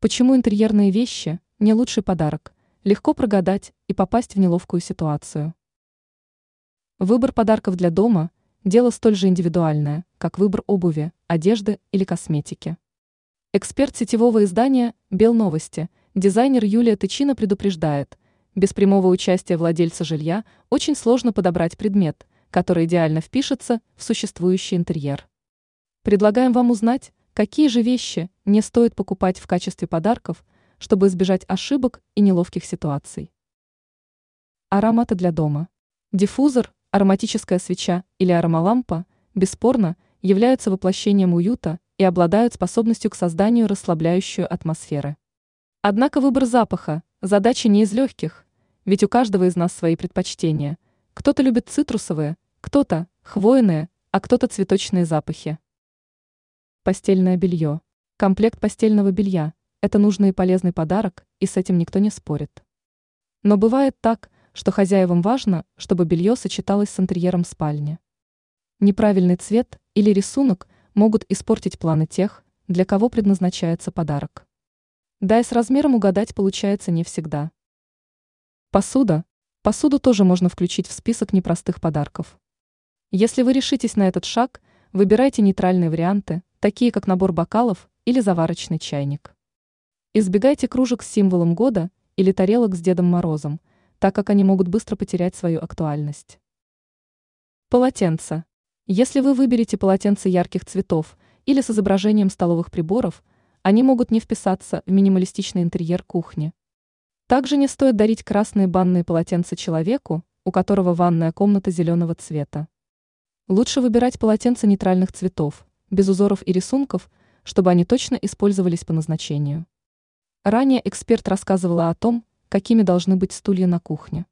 Почему интерьерные вещи – не лучший подарок? Легко прогадать и попасть в неловкую ситуацию. Выбор подарков для дома – дело столь же индивидуальное, как выбор обуви, одежды или косметики. Эксперт сетевого издания «Белновости», дизайнер Юлия Тычина предупреждает, без прямого участия владельца жилья очень сложно подобрать предмет, который идеально впишется в существующий интерьер. Предлагаем вам узнать, Какие же вещи не стоит покупать в качестве подарков, чтобы избежать ошибок и неловких ситуаций? Ароматы для дома. Диффузор, ароматическая свеча или аромалампа, бесспорно, являются воплощением уюта и обладают способностью к созданию расслабляющей атмосферы. Однако выбор запаха – задача не из легких, ведь у каждого из нас свои предпочтения. Кто-то любит цитрусовые, кто-то – хвойные, а кто-то цветочные запахи. Постельное белье. Комплект постельного белья – это нужный и полезный подарок, и с этим никто не спорит. Но бывает так, что хозяевам важно, чтобы белье сочеталось с интерьером спальни. Неправильный цвет или рисунок могут испортить планы тех, для кого предназначается подарок. Да и с размером угадать получается не всегда. Посуда. Посуду тоже можно включить в список непростых подарков. Если вы решитесь на этот шаг, выбирайте нейтральные варианты, такие как набор бокалов или заварочный чайник. Избегайте кружек с символом года или тарелок с Дедом Морозом, так как они могут быстро потерять свою актуальность. Полотенца. Если вы выберете полотенце ярких цветов или с изображением столовых приборов, они могут не вписаться в минималистичный интерьер кухни. Также не стоит дарить красные банные полотенца человеку, у которого ванная комната зеленого цвета. Лучше выбирать полотенца нейтральных цветов, без узоров и рисунков, чтобы они точно использовались по назначению. Ранее эксперт рассказывала о том, какими должны быть стулья на кухне.